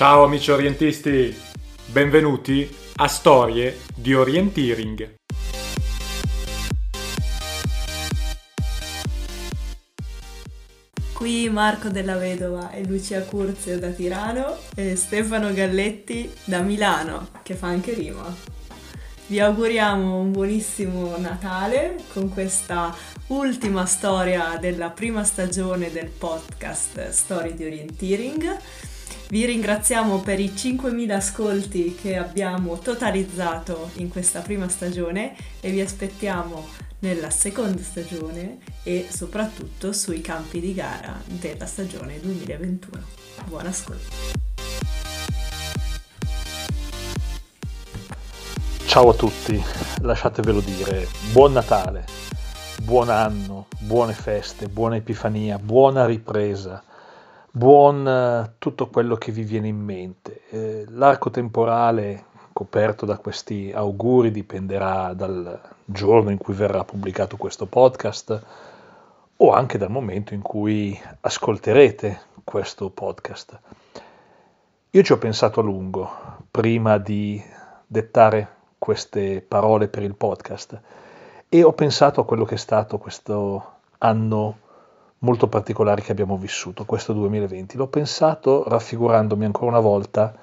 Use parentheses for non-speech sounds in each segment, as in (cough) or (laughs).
Ciao amici orientisti, benvenuti a Storie di Orienteering. Qui Marco della Vedova e Lucia Curzio da Tirano e Stefano Galletti da Milano, che fa anche rima. Vi auguriamo un buonissimo Natale con questa ultima storia della prima stagione del podcast Storie di Orienteering. Vi ringraziamo per i 5.000 ascolti che abbiamo totalizzato in questa prima stagione e vi aspettiamo nella seconda stagione e soprattutto sui campi di gara della stagione 2021. Buon ascolto! Ciao a tutti, lasciatevelo dire, buon Natale, buon anno, buone feste, buona Epifania, buona ripresa, buon eh, tutto quello che vi viene in mente. Eh, l'arco temporale coperto da questi auguri dipenderà dal giorno in cui verrà pubblicato questo podcast o anche dal momento in cui ascolterete questo podcast. Io ci ho pensato a lungo prima di dettare queste parole per il podcast e ho pensato a quello che è stato questo anno molto particolare che abbiamo vissuto, questo 2020. L'ho pensato raffigurandomi ancora una volta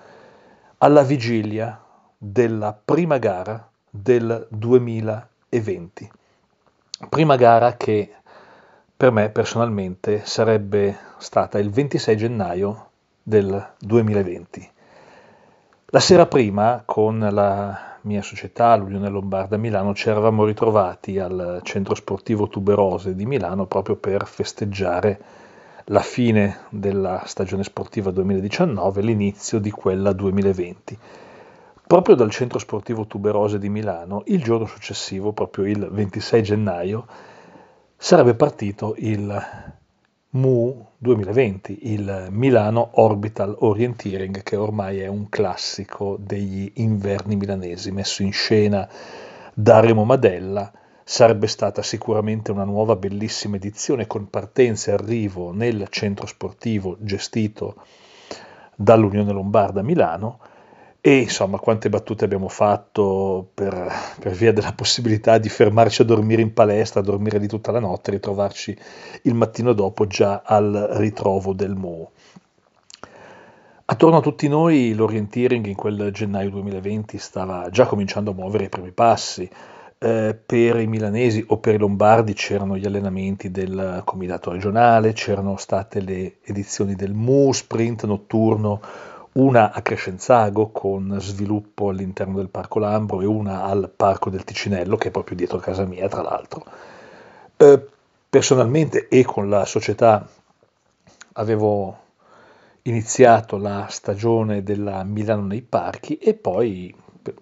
alla vigilia della prima gara del 2020. Prima gara che per me personalmente sarebbe stata il 26 gennaio del 2020. La sera prima, con la mia società, l'Unione Lombarda Milano, ci eravamo ritrovati al centro sportivo Tuberose di Milano proprio per festeggiare la fine della stagione sportiva 2019 l'inizio di quella 2020. Proprio dal centro sportivo Tuberose di Milano, il giorno successivo, proprio il 26 gennaio, sarebbe partito il MU 2020, il Milano Orbital Orienteering, che ormai è un classico degli inverni milanesi, messo in scena da Remo Madella. Sarebbe stata sicuramente una nuova bellissima edizione con partenza e arrivo nel centro sportivo gestito dall'Unione Lombarda Milano e insomma, quante battute abbiamo fatto per, per, via della possibilità di fermarci a dormire in palestra, a dormire lì tutta la notte e ritrovarci il mattino dopo già al ritrovo del Mo. Attorno a tutti noi l'orienteering in quel gennaio 2020 stava già cominciando a muovere i primi passi. Eh, per i milanesi o per i lombardi c'erano gli allenamenti del comitato regionale, c'erano state le edizioni del MU, sprint notturno una a Crescenzago con sviluppo all'interno del Parco Lambro e una al Parco del Ticinello, che è proprio dietro casa mia, tra l'altro. Eh, personalmente e con la società avevo iniziato la stagione della Milano nei parchi e poi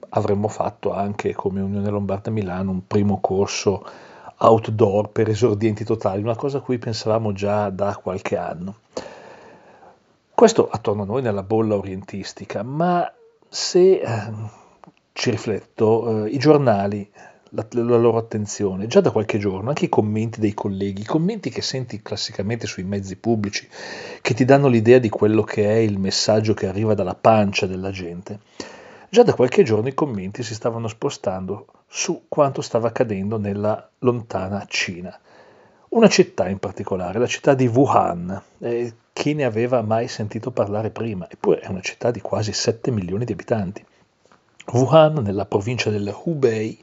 avremmo fatto anche come Unione Lombarda Milano un primo corso outdoor per esordienti totali, una cosa a cui pensavamo già da qualche anno. Questo attorno a noi nella bolla orientistica, ma se eh, ci rifletto, eh, i giornali, la, la, loro attenzione, già da qualche giorno, anche i commenti dei colleghi, i commenti che senti classicamente sui mezzi pubblici, che ti danno l'idea di quello che è il messaggio che arriva dalla pancia della gente, già da qualche giorno i commenti si stavano spostando su quanto stava accadendo nella lontana Cina. Una città in particolare, la città di Wuhan, eh, chi ne aveva mai sentito parlare prima? Eppure è una città di quasi 7 milioni di abitanti. Wuhan, nella provincia del Hubei,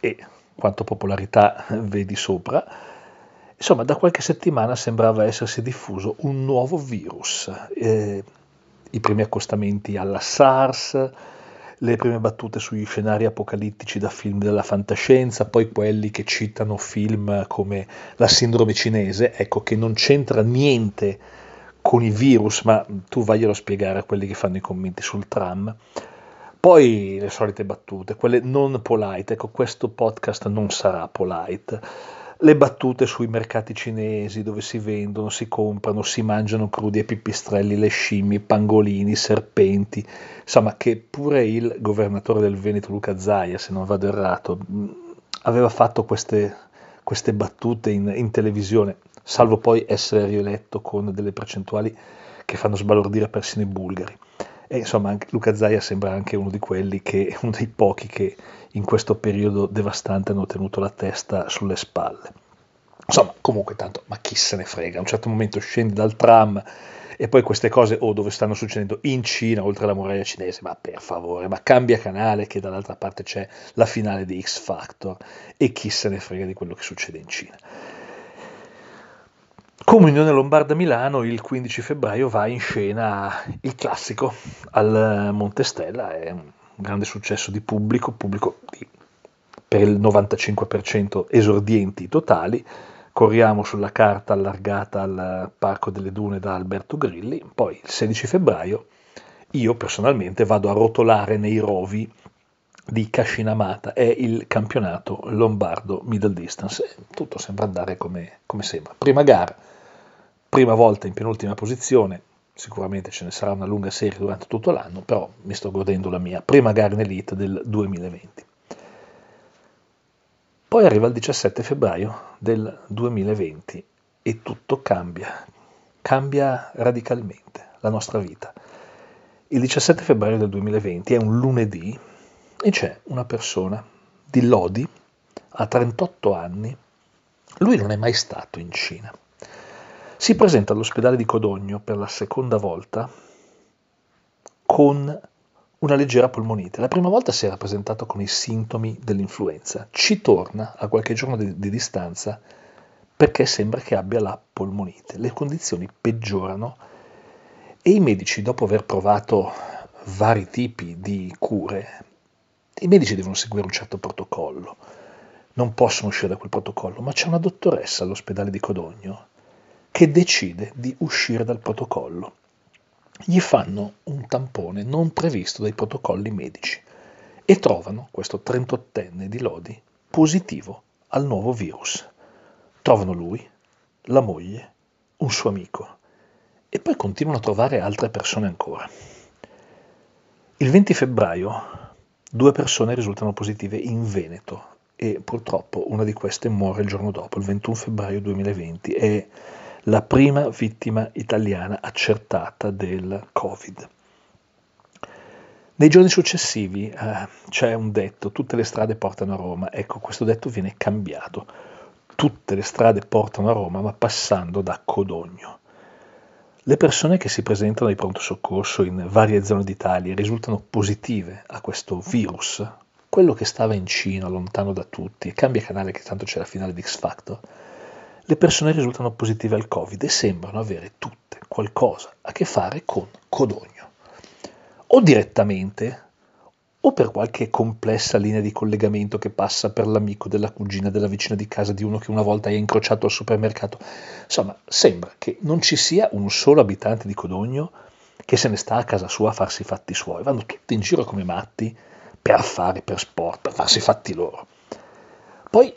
e quanto popolarità vedi sopra, insomma, da qualche settimana sembrava essersi diffuso un nuovo virus. Eh, I primi accostamenti alla SARS, le prime battute sugli scenari apocalittici da film della fantascienza, poi quelli che citano film come La sindrome cinese, ecco che non c'entra niente con i virus, ma tu vaglielo spiegare a quelli che fanno i commenti sul tram. Poi le solite battute, quelle non polite, ecco questo podcast non sarà polite. Le battute sui mercati cinesi dove si vendono, si comprano, si mangiano crudi e pipistrelli le scimmie, pangolini, serpenti, insomma che pure il governatore del Veneto Luca Zaia, se non vado errato, aveva fatto queste, queste battute in, in televisione salvo poi essere rieletto con delle percentuali che fanno sbalordire persino i bulgari. E insomma, Luca Zaia sembra anche uno di quelli che, (laughs) uno dei pochi che in questo periodo devastante hanno tenuto la testa sulle spalle. Insomma, comunque tanto, ma chi se ne frega, a un certo momento scendi dal tram e poi queste cose, o oh, dove stanno succedendo in Cina, oltre alla muraglia cinese, ma per favore, ma cambia canale che dall'altra parte c'è la finale di X Factor e chi se ne frega di quello che succede in Cina. Comunione Lombarda Milano il 15 febbraio va in scena il classico al Montestella, è un grande successo di pubblico, pubblico di, per il 95% esordienti totali, corriamo sulla carta allargata al Parco delle Dune da Alberto Grilli, poi il 16 febbraio io personalmente vado a rotolare nei rovi di Cascinamata, è il campionato lombardo middle distance, tutto sembra andare come, come sembra. Prima gara, prima volta in penultima posizione, sicuramente ce ne sarà una lunga serie durante tutto l'anno, però mi sto godendo la mia prima gara in elite del 2020. Poi arriva il 17 febbraio del 2020 e tutto cambia, cambia radicalmente la nostra vita. Il 17 febbraio del 2020 è un lunedì e c'è una persona di Lodi, ha 38 anni, lui non è mai stato in Cina si presenta all'ospedale di Codogno per la seconda volta con una leggera polmonite. La prima volta si era presentato con i sintomi dell'influenza, ci torna a qualche giorno di, di distanza perché sembra che abbia la polmonite. Le condizioni peggiorano e i medici, dopo aver provato vari tipi di cure, i medici devono seguire un certo protocollo, non possono uscire da quel protocollo, ma c'è una dottoressa all'ospedale di Codogno che decide di uscire dal protocollo. Gli fanno un tampone non previsto dai protocolli medici e trovano questo 38enne di Lodi positivo al nuovo virus. Trovano lui, la moglie, un suo amico e poi continuano a trovare altre persone ancora. Il 20 febbraio due persone risultano positive in Veneto e purtroppo una di queste muore il giorno dopo, il 21 febbraio 2020 e la prima vittima italiana accertata del Covid. Nei giorni successivi eh, c'è un detto, tutte le strade portano a Roma, ecco questo detto viene cambiato, tutte le strade portano a Roma ma passando da Codogno. Le persone che si presentano ai pronto soccorso in varie zone d'Italia risultano positive a questo virus, quello che stava in Cina, lontano da tutti, cambia canale che tanto c'è la finale di X Factor, le persone risultano positive al Covid e sembrano avere tutte qualcosa a che fare con Codogno. O direttamente, o per qualche complessa linea di collegamento che passa per l'amico della cugina della vicina di casa di uno che una volta hai incrociato al supermercato. Insomma, sembra che non ci sia un solo abitante di Codogno che se ne sta a casa sua a farsi i fatti suoi. Vanno tutti in giro come matti per affari, per sport, per farsi i fatti loro. Poi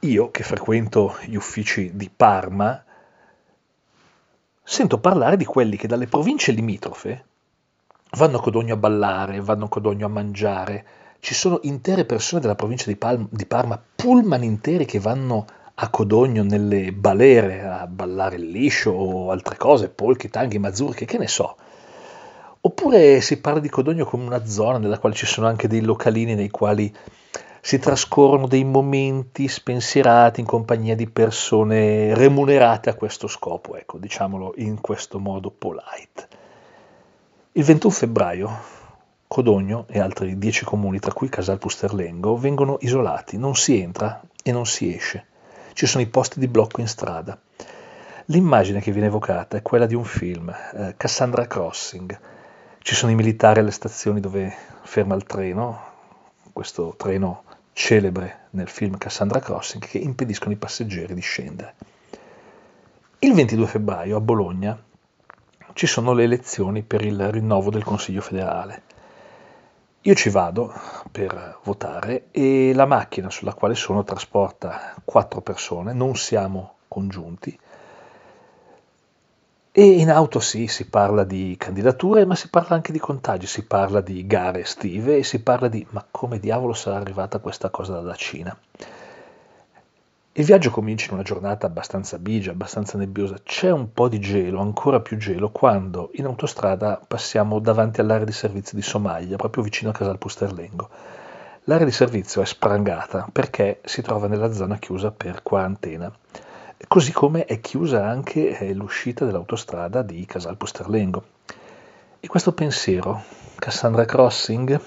io, che frequento gli uffici di Parma, sento parlare di quelli che dalle province limitrofe vanno a Codogno a ballare, vanno a Codogno a mangiare. Ci sono intere persone della provincia di, Palma, di Parma, pullman interi che vanno a Codogno nelle balere a ballare il liscio o altre cose, polchi, tanghi, mazurche, che ne so. Oppure si parla di Codogno come una zona nella quale ci sono anche dei localini nei quali si trascorrono dei momenti spensierati in compagnia di persone remunerate a questo scopo, ecco, diciamolo in questo modo polite. Il 21 febbraio Codogno e altri dieci comuni, tra cui Casal Pusterlengo, vengono isolati, non si entra e non si esce. Ci sono i posti di blocco in strada. L'immagine che viene evocata è quella di un film, eh, Cassandra Crossing. Ci sono i militari alle stazioni dove ferma il treno, questo treno celebre nel film Cassandra Crossing, che impediscono ai passeggeri di scendere. Il 22 febbraio a Bologna ci sono le elezioni per il rinnovo del Consiglio federale. Io ci vado per votare e la macchina sulla quale sono trasporta quattro persone, non siamo congiunti, e in auto sì, si parla di candidature, ma si parla anche di contagi, si parla di gare estive e si parla di ma come diavolo sarà arrivata questa cosa dalla Cina. Il viaggio comincia in una giornata abbastanza bigia, abbastanza nebbiosa. C'è un po' di gelo, ancora più gelo, quando in autostrada passiamo davanti all'area di servizio di Somaglia, proprio vicino a Casal Pusterlengo. L'area di servizio è sprangata perché si trova nella zona chiusa per quarantena, così come è chiusa anche eh, l'uscita dell'autostrada di Casal Pusterlengo. E questo pensiero, Cassandra Crossing,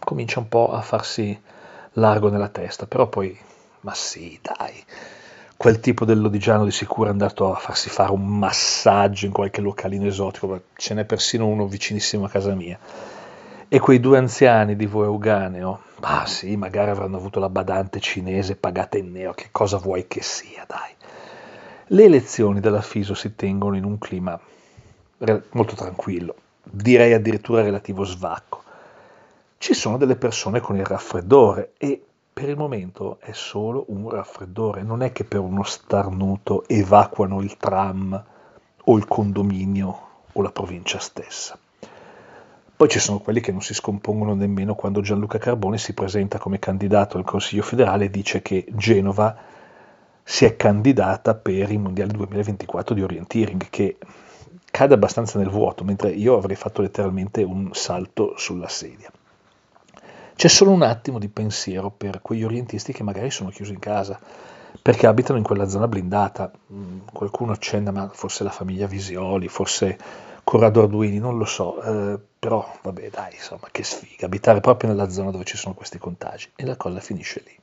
comincia un po' a farsi largo nella testa, però poi ma sì, dai. Quel tipo dell'Odigiano di sicuro è andato a farsi fare un massaggio in qualche localino esotico, ce n'è persino uno vicinissimo a casa mia. E quei due anziani di Voeuganeo, ah sì, magari avranno avuto la badante cinese pagata in nero, che cosa vuoi che sia, dai. Le elezioni della FISO si tengono in un clima molto tranquillo, direi addirittura relativo svacco. Ci sono delle persone con il raffreddore e per il momento è solo un raffreddore, non è che per uno starnuto evacuano il tram o il condominio o la provincia stessa. Poi ci sono quelli che non si scompongono nemmeno quando Gianluca Carbone si presenta come candidato al Consiglio federale e dice che Genova si è candidata per i mondiali 2024 di orienteering, che cade abbastanza nel vuoto, mentre io avrei fatto letteralmente un salto sulla sedia. C'è solo un attimo di pensiero per quegli orientisti che magari sono chiusi in casa perché abitano in quella zona blindata. Mm, qualcuno accenna, ma forse la famiglia Visioli, forse Corrado Arduini, non lo so, eh, però vabbè dai, insomma, che sfiga, abitare proprio nella zona dove ci sono questi contagi e la cosa finisce lì.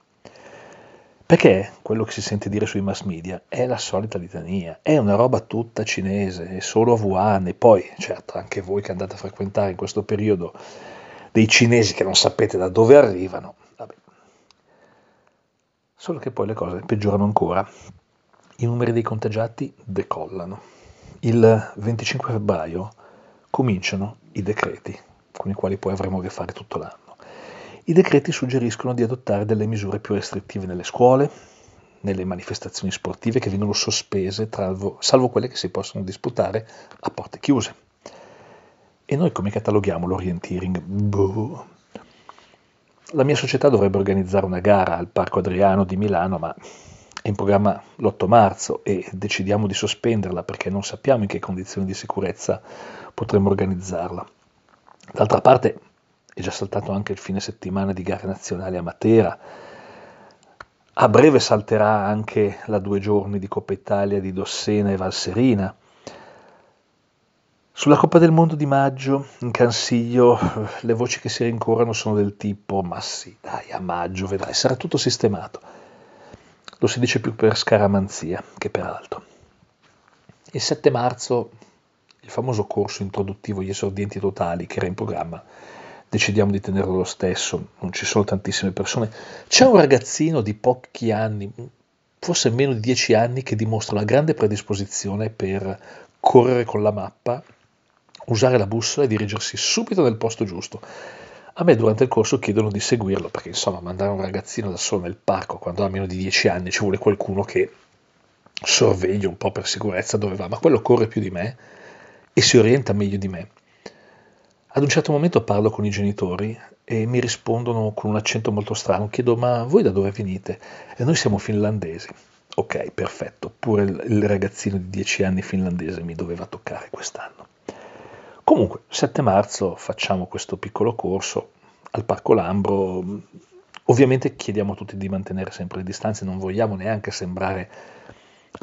Perché quello che si sente dire sui mass media è la solita litania, è una roba tutta cinese, è solo a Wuhan e poi, certo, anche voi che andate a frequentare in questo periodo dei cinesi che non sapete da dove arrivano. Vabbè. Solo che poi le cose peggiorano ancora. I numeri dei contagiati decollano. Il 25 febbraio cominciano i decreti, con i quali poi avremo a che fare tutto l'anno. I decreti suggeriscono di adottare delle misure più restrittive nelle scuole, nelle manifestazioni sportive che vengono sospese, salvo, quelle che si possono disputare a porte chiuse. E noi come cataloghiamo l'orienteering? Boh. La mia società dovrebbe organizzare una gara al Parco Adriano di Milano, ma è in programma l'8 marzo e decidiamo di sospenderla perché non sappiamo in che condizioni di sicurezza potremo organizzarla. D'altra parte è già saltato anche il fine settimana di gare nazionali a Matera. A breve salterà anche la due giorni di Coppa Italia di Dossena e Valserina. Sulla Coppa del Mondo di maggio, in Consiglio, le voci che si rincorrono sono del tipo ma sì, dai, a maggio vedrai, sarà tutto sistemato. Lo si dice più per scaramanzia che per altro. Il 7 marzo, il famoso corso introduttivo Gli esordienti totali che era in programma, decidiamo di tenerlo lo stesso, non ci sono tantissime persone. C'è un ragazzino di pochi anni, forse meno di 10 anni, che dimostra una grande predisposizione per correre con la mappa usare la bussola e dirigersi subito nel posto giusto. A me durante il corso chiedono di seguirlo perché insomma mandare un ragazzino da solo nel parco quando ha meno di 10 anni ci vuole qualcuno che sorvegli un po' per sicurezza dove va, ma quello corre più di me e si orienta meglio di me. Ad un certo momento parlo con i genitori e mi rispondono con un accento molto strano, chiedo ma voi da dove venite? E noi siamo finlandesi. Ok, perfetto, pure il ragazzino di 10 anni finlandese mi doveva toccare quest'anno. Comunque, 7 marzo facciamo questo piccolo corso al Parco Lambro. Ovviamente chiediamo a tutti di mantenere sempre le distanze, non vogliamo neanche sembrare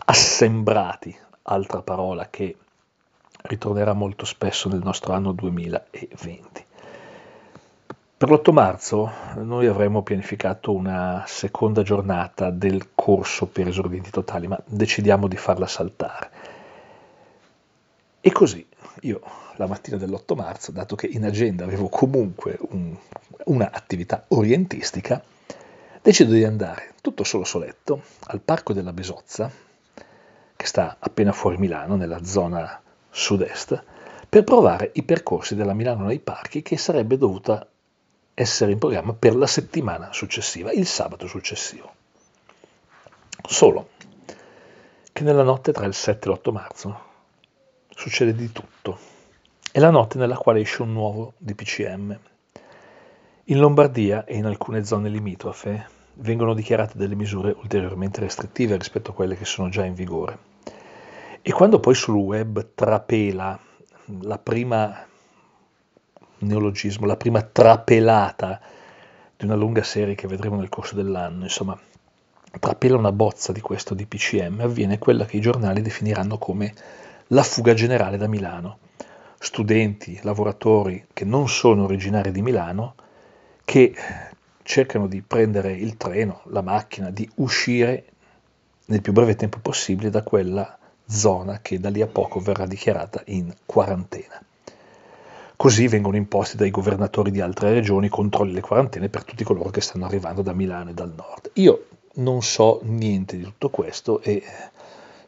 assembrati, altra parola che ritornerà molto spesso nel nostro anno 2020. Per l'8 marzo noi avremmo pianificato una seconda giornata del corso per esordienti totali, ma decidiamo di farla saltare. E così io la mattina dell'8 marzo, dato che in agenda avevo comunque un, un'attività orientistica, decido di andare tutto solo soletto al Parco della Besozza, che sta appena fuori Milano, nella zona sud-est, per provare i percorsi della Milano nei parchi che sarebbe dovuta essere in programma per la settimana successiva, il sabato successivo. Solo che nella notte tra il 7 e l'8 marzo succede di tutto. È la notte nella quale esce un nuovo DPCM. In Lombardia e in alcune zone limitrofe vengono dichiarate delle misure ulteriormente restrittive rispetto a quelle che sono già in vigore. E quando poi sul web trapela la prima neologismo, la prima trapelata di una lunga serie che vedremo nel corso dell'anno, insomma, trapela una bozza di questo DPCM, avviene quella che i giornali definiranno come la fuga generale da Milano. Studenti, lavoratori che non sono originari di Milano, che cercano di prendere il treno, la macchina, di uscire nel più breve tempo possibile da quella zona che da lì a poco verrà dichiarata in quarantena. Così vengono imposti dai governatori di altre regioni controlli le quarantene per tutti coloro che stanno arrivando da Milano e dal nord. Io non so niente di tutto questo e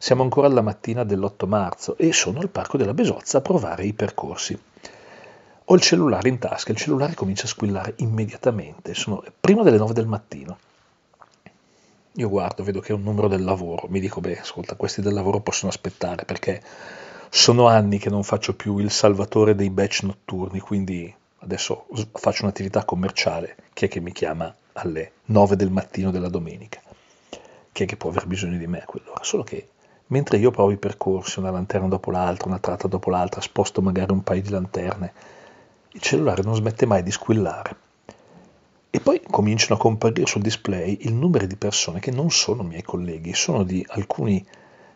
siamo ancora alla mattina dell'8 marzo e sono al Parco della Besozza a provare i percorsi. Ho il cellulare in tasca, il cellulare comincia a squillare immediatamente, sono prima delle 9 del mattino. Io guardo, vedo che è un numero del lavoro, mi dico, beh, ascolta, questi del lavoro possono aspettare perché sono anni che non faccio più il salvatore dei batch notturni, quindi adesso faccio un'attività commerciale. Chi è che mi chiama alle 9 del mattino della domenica? Chi è che può aver bisogno di me a quell'ora? Solo che mentre io provo i percorsi, una lanterna dopo l'altra, una tratta dopo l'altra, sposto magari un paio di lanterne, il cellulare non smette mai di squillare. E poi cominciano a comparire sul display il numero di persone che non sono miei colleghi, sono di alcuni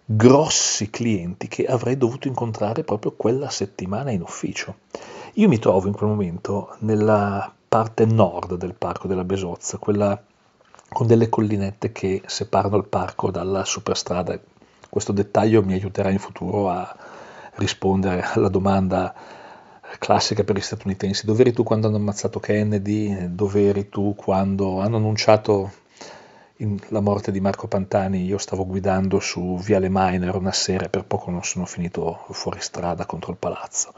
grossi clienti che avrei dovuto incontrare proprio quella settimana in ufficio. Io mi trovo in quel momento nella parte nord del parco della Besozza, quella con delle collinette che separano il parco dalla superstrada. Questo dettaglio mi aiuterà in futuro a rispondere alla domanda classica per gli statunitensi. Dove eri tu quando hanno ammazzato Kennedy? Dove eri tu quando hanno annunciato la morte di Marco Pantani, io stavo guidando su Viale Miner una sera e per poco non sono finito fuori strada contro il palazzo.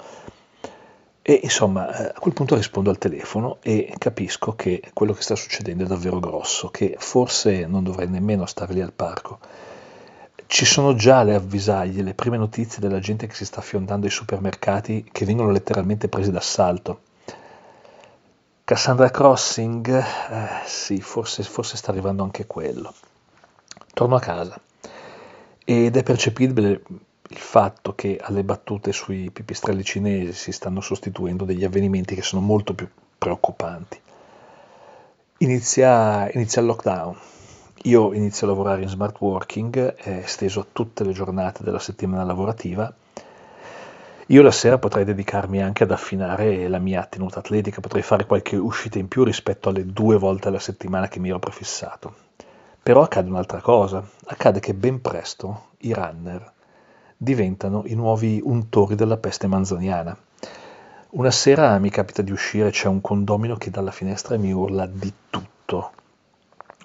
E insomma, eh, a quel punto rispondo al telefono e capisco che quello che sta succedendo è davvero grosso, che forse non dovrei nemmeno stare lì al parco. Ci sono già le avvisaglie, le prime notizie della gente che si sta fiondando ai supermercati che vengono letteralmente presi d'assalto Cassandra Crossing, eh, sì, forse, forse sta arrivando anche quello. Torno a casa ed è percepibile il fatto che alle battute sui pipistrelli cinesi si stanno sostituendo degli avvenimenti che sono molto più preoccupanti. Inizia, inizia il lockdown. Io inizio a lavorare in smart working, esteso a tutte le giornate della settimana lavorativa io la sera potrei dedicarmi anche ad affinare la mia tenuta atletica, potrei fare qualche uscita in più rispetto alle due volte alla settimana che mi ero prefissato. Però accade un'altra cosa, accade che ben presto i runner diventano i nuovi untori della peste manzoniana. Una sera mi capita di uscire, c'è un condomino che dalla finestra mi urla di tutto.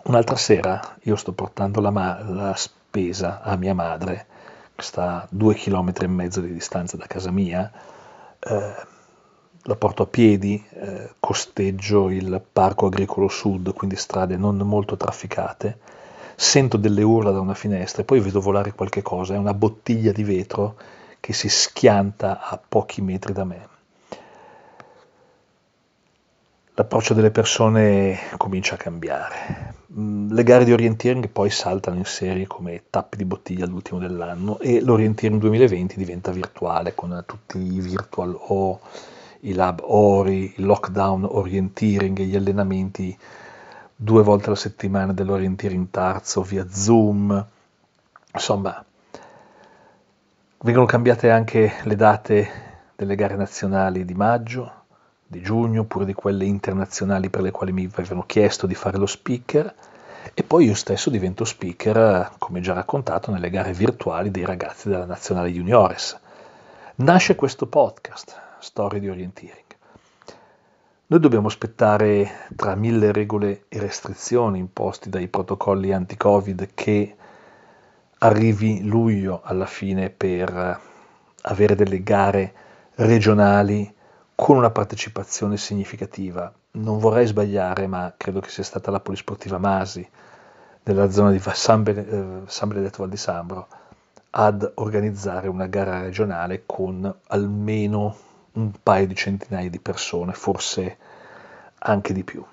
Un'altra sera io sto portando la, ma- la spesa a mia madre sta a due chilometri e mezzo di distanza da casa mia, eh, la porto a piedi, eh, costeggio il parco agricolo sud, quindi strade non molto trafficate, sento delle urla da una finestra e poi vedo volare qualche cosa, è una bottiglia di vetro che si schianta a pochi metri da me l'approccio delle persone comincia a cambiare. Mm, le gare di orienteering poi saltano in serie come tappi di bottiglia all'ultimo dell'anno e l'orienteering 2020 diventa virtuale con tutti i virtual o i lab Ori, il lockdown orienteering, gli allenamenti due volte alla settimana dell'orienteering tarzo via Zoom. Insomma, vengono cambiate anche le date delle gare nazionali di maggio, di giugno oppure di quelle internazionali per le quali mi avevano chiesto di fare lo speaker e poi io stesso divento speaker, come già raccontato, nelle gare virtuali dei ragazzi della Nazionale Juniores. Nasce questo podcast, Storie di Orienteering. Noi dobbiamo aspettare tra mille regole e restrizioni imposti dai protocolli anti-Covid che arrivi luglio alla fine per avere delle gare regionali con una partecipazione significativa. Non vorrei sbagliare, ma credo che sia stata la Polisportiva Masi, nella zona di San, eh, San Benedetto Val di Sambro, ad organizzare una gara regionale con almeno un paio di centinaia di persone, forse anche di più.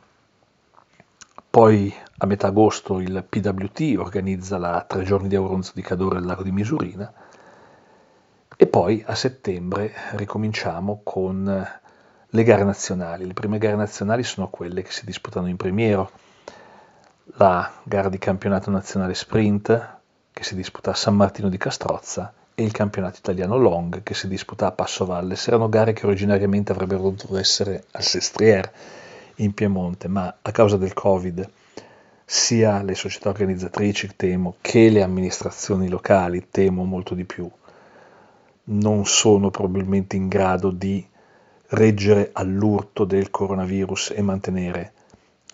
Poi a metà agosto il PWT organizza la tre giorni di Auronzo di Cadore al lago di Misurina e poi a settembre ricominciamo con le gare nazionali. Le prime gare nazionali sono quelle che si disputano in Primiero, la gara di campionato nazionale sprint che si disputa a San Martino di Castrozza e il campionato italiano long che si disputa a Passo Valles. Erano gare che originariamente avrebbero dovuto essere al Sestriere in Piemonte, ma a causa del Covid sia le società organizzatrici, temo, che le amministrazioni locali, temo molto di più, non sono probabilmente in grado di reggere all'urto del coronavirus e mantenere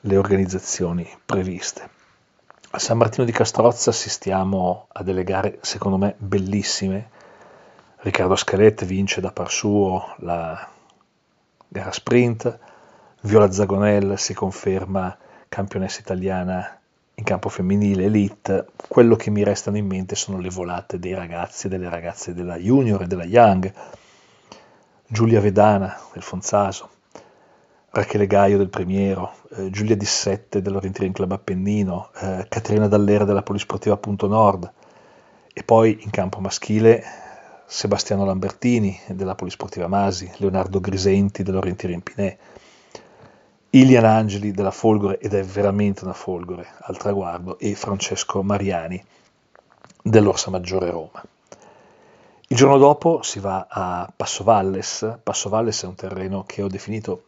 le organizzazioni previste. A San Martino di Castrozza assistiamo a delle gare secondo me bellissime. Riccardo Scalette vince da par suo la gara sprint, Viola Zagonel si conferma campionessa italiana in campo femminile elite, quello che mi restano in mente sono le volate dei ragazzi e delle ragazze della junior e della young, Giulia Vedana del Fonzaso, Rachele Gaio del Premiero, eh, Giulia Dissette dell'Orientering Club Appennino, eh, Caterina Dallera della Polisportiva Punto Nord e poi in campo maschile Sebastiano Lambertini della Polisportiva Masi, Leonardo Grisenti dell'Orientering Pinè, Ilian Angeli della Folgore, ed è veramente una Folgore al traguardo, e Francesco Mariani dell'Orsa Maggiore Roma. Il giorno dopo si va a Passovalles. Passovalles è un terreno che ho definito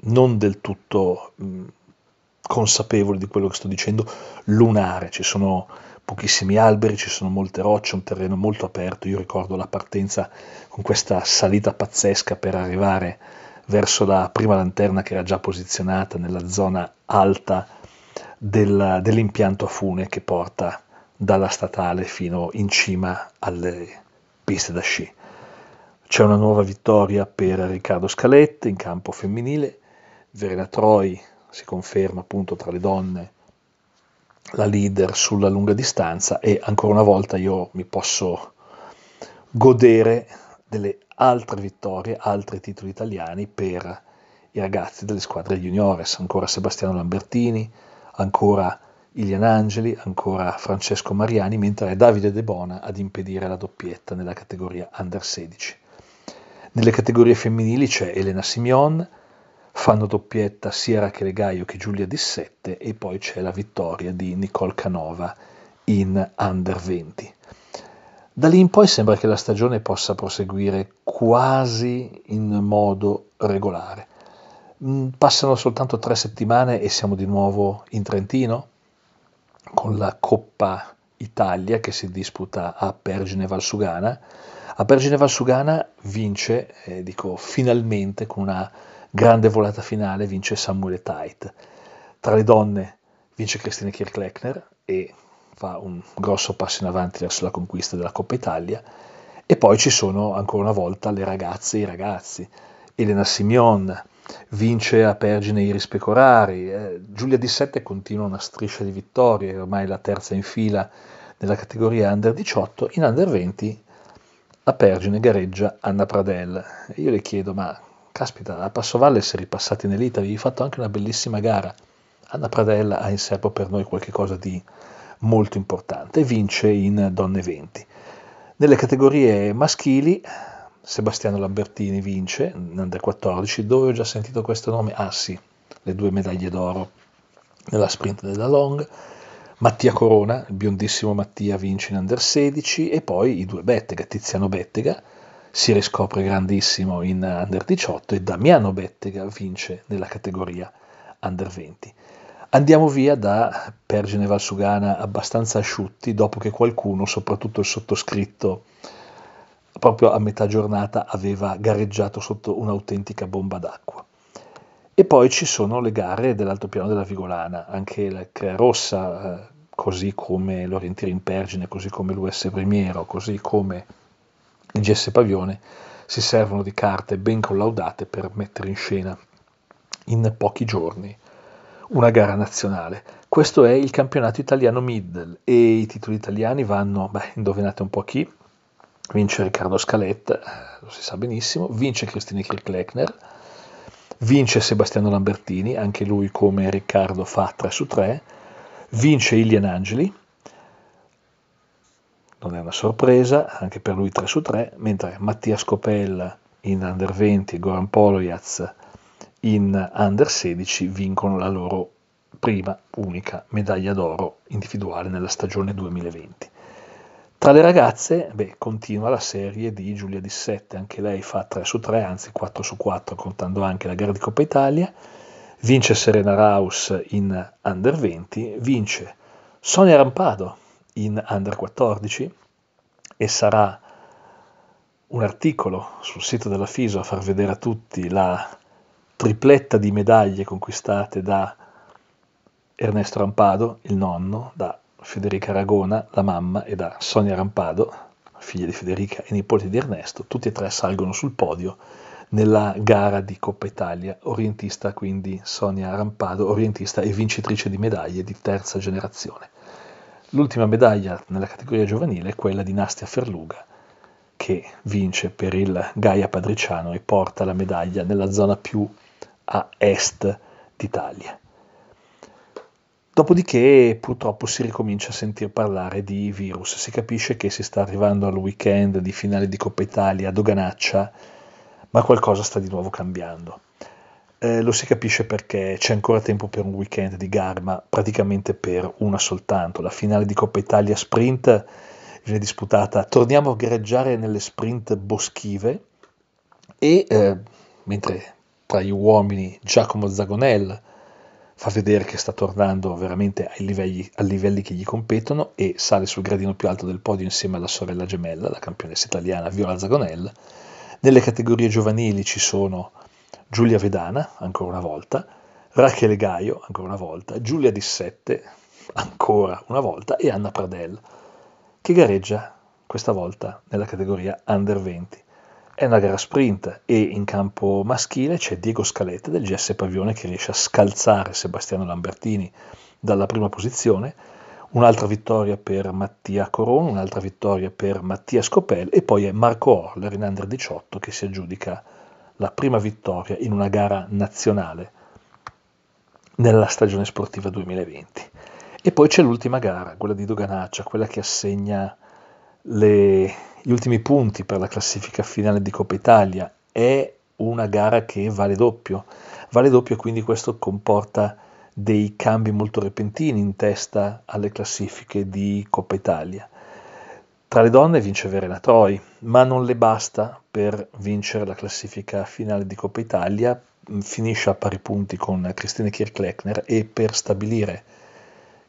non del tutto mh, consapevole di quello che sto dicendo, lunare. Ci sono pochissimi alberi, ci sono molte rocce, un terreno molto aperto. Io ricordo la partenza con questa salita pazzesca per arrivare verso la prima lanterna che era già posizionata nella zona alta del, dell'impianto a fune che porta dalla statale fino in cima alle piste da sci. C'è una nuova vittoria per Riccardo Scalette in campo femminile, Verena Troi si conferma appunto tra le donne la leader sulla lunga distanza e ancora una volta io mi posso godere delle altre vittorie, altri titoli italiani per i ragazzi delle squadre juniores, ancora Sebastiano Lambertini, ancora Ilian Angeli, ancora Francesco Mariani, mentre è Davide De Bona ad impedire la doppietta nella categoria Under 16. Nelle categorie femminili c'è Elena Simeon, fanno doppietta sia Rachele Gaio che Giulia Dissette e poi c'è la vittoria di Nicole Canova in Under 20. Da lì in poi sembra che la stagione possa proseguire quasi in modo regolare. Mm, passano soltanto tre settimane e siamo di nuovo in Trentino con la Coppa Italia che si disputa a Pergine Valsugana. A Pergine Valsugana vince, eh, dico finalmente, con una grande volata finale, vince Samuele Tait. Tra le donne vince Christine Kirklechner e fa un grosso passo in avanti verso la conquista della Coppa Italia. E poi ci sono ancora una volta le ragazze e i ragazzi. Elena Simeon vince a Pergine Iris Pecorari, eh, Giulia Di Sette continua una striscia di vittorie, ormai la terza in fila nella categoria Under 18, in Under 20 a Pergine gareggia Anna Pradel. Io le chiedo, ma caspita, a Passovalle si è ripassati in elite, avevi fatto anche una bellissima gara. Anna Pradella ha in serbo per noi qualcosa di molto importante vince in Donne 20. Nelle categorie maschili Sebastiano Lambertini vince in Under 14, dove ho già sentito questo nome? Ah sì, le due medaglie d'oro nella sprint della long. Mattia Corona, il biondissimo Mattia, vince in Under 16 e poi i due Bettega, Tiziano Bettega si riscopre grandissimo in Under 18 e Damiano Bettega vince nella categoria Under 20. Andiamo via da Pergine Valsugana abbastanza asciutti dopo che qualcuno, soprattutto il sottoscritto, proprio a metà giornata aveva gareggiato sotto un'autentica bomba d'acqua. E poi ci sono le gare dell'altopiano della Vigolana, anche la Crea Rossa, eh, così come l'Orientiere in Pergine, così come l'US Primiero, così come il GS Pavione, si servono di carte ben collaudate per mettere in scena in pochi giorni una gara nazionale. Questo è il campionato italiano middle e i titoli italiani vanno, beh, indovinate un po' chi? Vince Riccardo Scaletta, lo si sa benissimo, vince Christine Kirklechner, vince Sebastiano Lambertini, anche lui come Riccardo fa 3 su 3, vince Ilian Angeli, non è una sorpresa, anche per lui 3 su 3, mentre Mattia Scopella in Under 20 e Goran Polojaz in Under 16 vincono la loro prima unica medaglia d'oro individuale nella stagione 2020. Tra le ragazze, beh, continua la serie di Giulia Dissette, anche lei fa 3 su 3, anzi 4 su 4, contando anche la gara di Coppa Italia. Vince Serena Raus in Under 20, vince Sonia Rampado in Under 14 e sarà un articolo sul sito della FISO a far vedere a tutti la tripletta di medaglie conquistate da Ernesto Rampado, il nonno, da Federica Aragona, la mamma, e da Sonia Rampado, figlia di Federica e nipote di Ernesto, tutti e tre salgono sul podio nella gara di Coppa Italia, orientista quindi Sonia Rampado, orientista e vincitrice di medaglie di terza generazione. L'ultima medaglia nella categoria giovanile è quella di Nastia Ferluga, che vince per il Gaia Padriciano e porta la medaglia nella zona più a est d'Italia. Dopodiché purtroppo si ricomincia a sentir parlare di virus, si capisce che si sta arrivando al weekend di finale di Coppa Italia a Doganaccia, ma qualcosa sta di nuovo cambiando. Eh, lo si capisce perché c'è ancora tempo per un weekend di gara, ma praticamente per una soltanto. La finale di Coppa Italia sprint viene disputata, torniamo a gareggiare nelle sprint boschive e eh, mentre tra gli uomini Giacomo Zagonel fa vedere che sta tornando veramente ai livelli, ai livelli che gli competono e sale sul gradino più alto del podio insieme alla sorella gemella, la campionessa italiana Viola Zagonel. Nelle categorie giovanili ci sono Giulia Vedana, ancora una volta, Rachele Gaio, ancora una volta, Giulia Dissette, ancora una volta, e Anna Pradel, che gareggia questa volta nella categoria Under 20. È una gara sprint e in campo maschile c'è Diego Scaletta del GS Pavione che riesce a scalzare Sebastiano Lambertini dalla prima posizione, un'altra vittoria per Mattia Coron, un'altra vittoria per Mattia Scopel e poi è Marco Orler in Under 18 che si aggiudica la prima vittoria in una gara nazionale nella stagione sportiva 2020. E poi c'è l'ultima gara, quella di Doganaccia, quella che assegna le, gli ultimi punti per la classifica finale di Coppa Italia. È una gara che vale doppio. Vale doppio quindi questo comporta dei cambi molto repentini in testa alle classifiche di Coppa Italia. Tra le donne vince Verena Troi, ma non le basta per vincere la classifica finale di Coppa Italia, finisce a pari punti con Christine Kirchleckner e per stabilire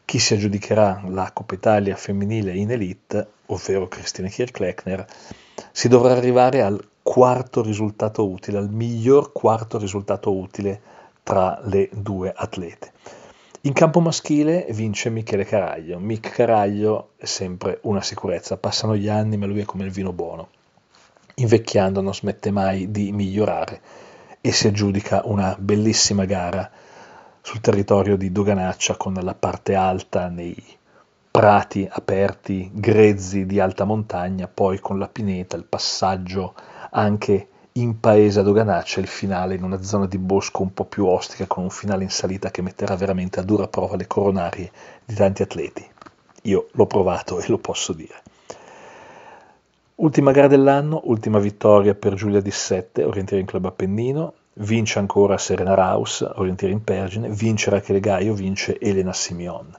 chi si aggiudicherà la Coppa Italia femminile in elite, ovvero Cristina Kirchleckner, si dovrà arrivare al quarto risultato utile, al miglior quarto risultato utile tra le due atlete. In campo maschile vince Michele Caraglio. Mick Caraglio è sempre una sicurezza, passano gli anni ma lui è come il vino buono. Invecchiando non smette mai di migliorare e si aggiudica una bellissima gara sul territorio di Doganaccia con la parte alta nei prati aperti, grezzi di alta montagna, poi con la pineta, il passaggio anche in paese a Doganaccia, il finale in una zona di bosco un po' più ostica, con un finale in salita che metterà veramente a dura prova le coronarie di tanti atleti. Io l'ho provato e lo posso dire. Ultima gara dell'anno, ultima vittoria per Giulia Dissette, Orientiering Club Appennino, vince ancora Serena Raus, orientiere in Pergine, vince Rachele Gaio, vince Elena Simeon.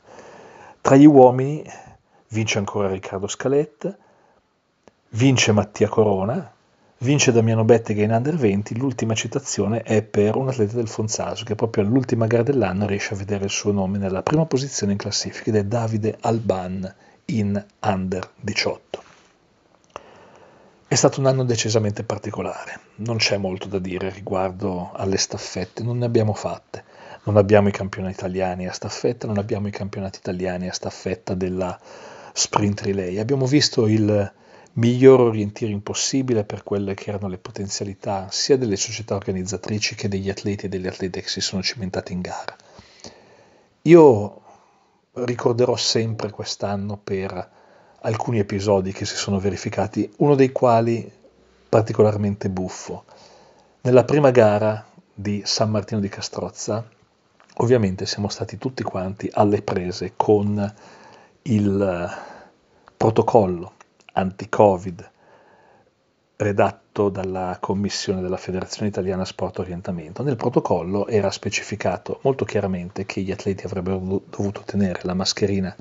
Tra gli uomini vince ancora Riccardo Scaletta, vince Mattia Corona, vince Damiano Bettega in Under 20, l'ultima citazione è per un atleta del Fonzaso che proprio all'ultima gara dell'anno riesce a vedere il suo nome nella prima posizione in classifica ed è Davide Alban in Under 18. È stato un anno decisamente particolare, non c'è molto da dire riguardo alle staffette, non ne abbiamo fatte. Non abbiamo i campionati italiani a staffetta, non abbiamo i campionati italiani a staffetta della sprint relay. Abbiamo visto il miglior orienteering possibile per quelle che erano le potenzialità sia delle società organizzatrici che degli atleti e delle atlete che si sono cimentati in gara. Io ricorderò sempre quest'anno per alcuni episodi che si sono verificati, uno dei quali particolarmente buffo. Nella prima gara di San Martino di Castrozza, ovviamente siamo stati tutti quanti alle prese con il protocollo anti-Covid redatto dalla commissione della Federazione Italiana Sport Orientamento. Nel protocollo era specificato molto chiaramente che gli atleti avrebbero dovuto tenere la mascherina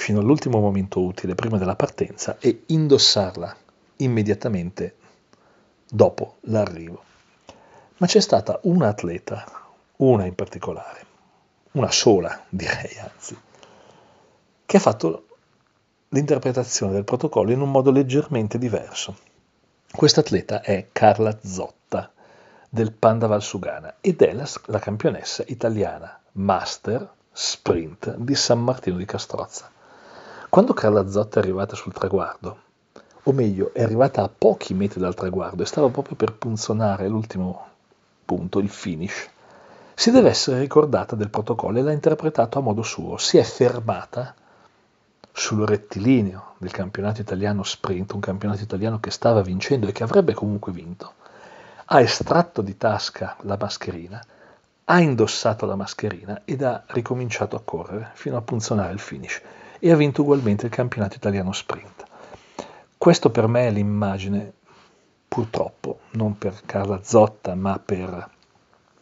fino all'ultimo momento utile prima della partenza e indossarla immediatamente dopo l'arrivo. Ma c'è stata una atleta, una in particolare, una sola direi anzi, che ha fatto l'interpretazione del protocollo in un modo leggermente diverso. Questa atleta è Carla Zotta del Panda Valsugana ed è la, la campionessa italiana master sprint di San Martino di Castrozza. Quando Carla Zotta è arrivata sul traguardo, o meglio, è arrivata a pochi metri dal traguardo e stava proprio per punzonare l'ultimo punto, il finish, si deve essere ricordata del protocollo e l'ha interpretato a modo suo. Si è fermata sul rettilineo del campionato italiano sprint, un campionato italiano che stava vincendo e che avrebbe comunque vinto, ha estratto di tasca la mascherina, ha indossato la mascherina ed ha ricominciato a correre fino a punzonare il finish e ha vinto ugualmente il campionato italiano sprint. Questo per me è l'immagine, purtroppo, non per Carla Zotta, ma per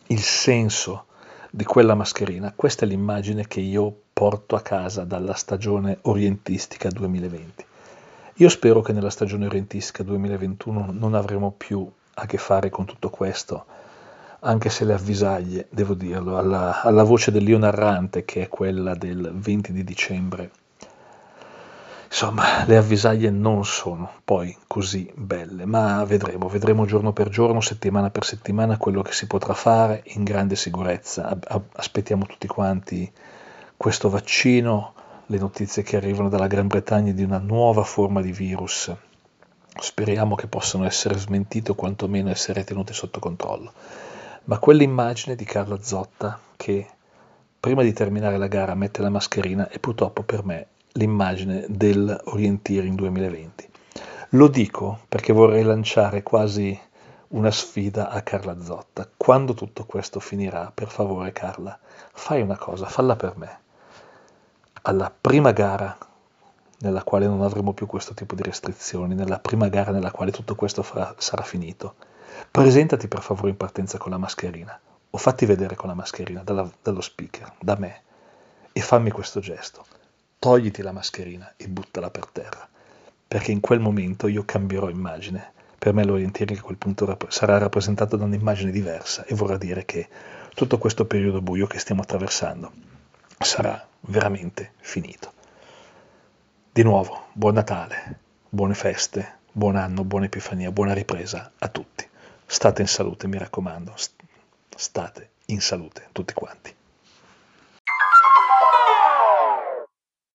il senso di quella mascherina. Questa è l'immagine che io porto a casa dalla stagione orientistica 2020. Io spero che nella stagione orientistica 2021 non avremo più a che fare con tutto questo, anche se le avvisaglie, devo dirlo, alla, alla voce dell'io narrante, che è quella del 20 di dicembre Insomma, le avvisaglie non sono poi così belle, ma vedremo, vedremo giorno per giorno, settimana per settimana quello che si potrà fare in grande sicurezza. Aspettiamo tutti quanti questo vaccino, le notizie che arrivano dalla Gran Bretagna di una nuova forma di virus. Speriamo che possano essere smentite o quantomeno essere tenute sotto controllo. Ma quell'immagine di Carla Zotta che prima di terminare la gara mette la mascherina è purtroppo per me l'immagine dell'Orienteering 2020. Lo dico perché vorrei lanciare quasi una sfida a Carla Zotta. Quando tutto questo finirà, per favore Carla, fai una cosa, falla per me. Alla prima gara nella quale non avremo più questo tipo di restrizioni, nella prima gara nella quale tutto questo farà, sarà finito, presentati per favore in partenza con la mascherina o fatti vedere con la mascherina dalla, dallo speaker, da me, e fammi questo gesto togliti la mascherina e buttala per terra, perché in quel momento io cambierò immagine. Per me l'orienteering a quel punto sarà rappresentato da un'immagine diversa e vorrà dire che tutto questo periodo buio che stiamo attraversando sarà veramente finito. Di nuovo, buon Natale, buone feste, buon anno, buona Epifania, buona ripresa a tutti. State in salute, mi raccomando, state in salute tutti quanti.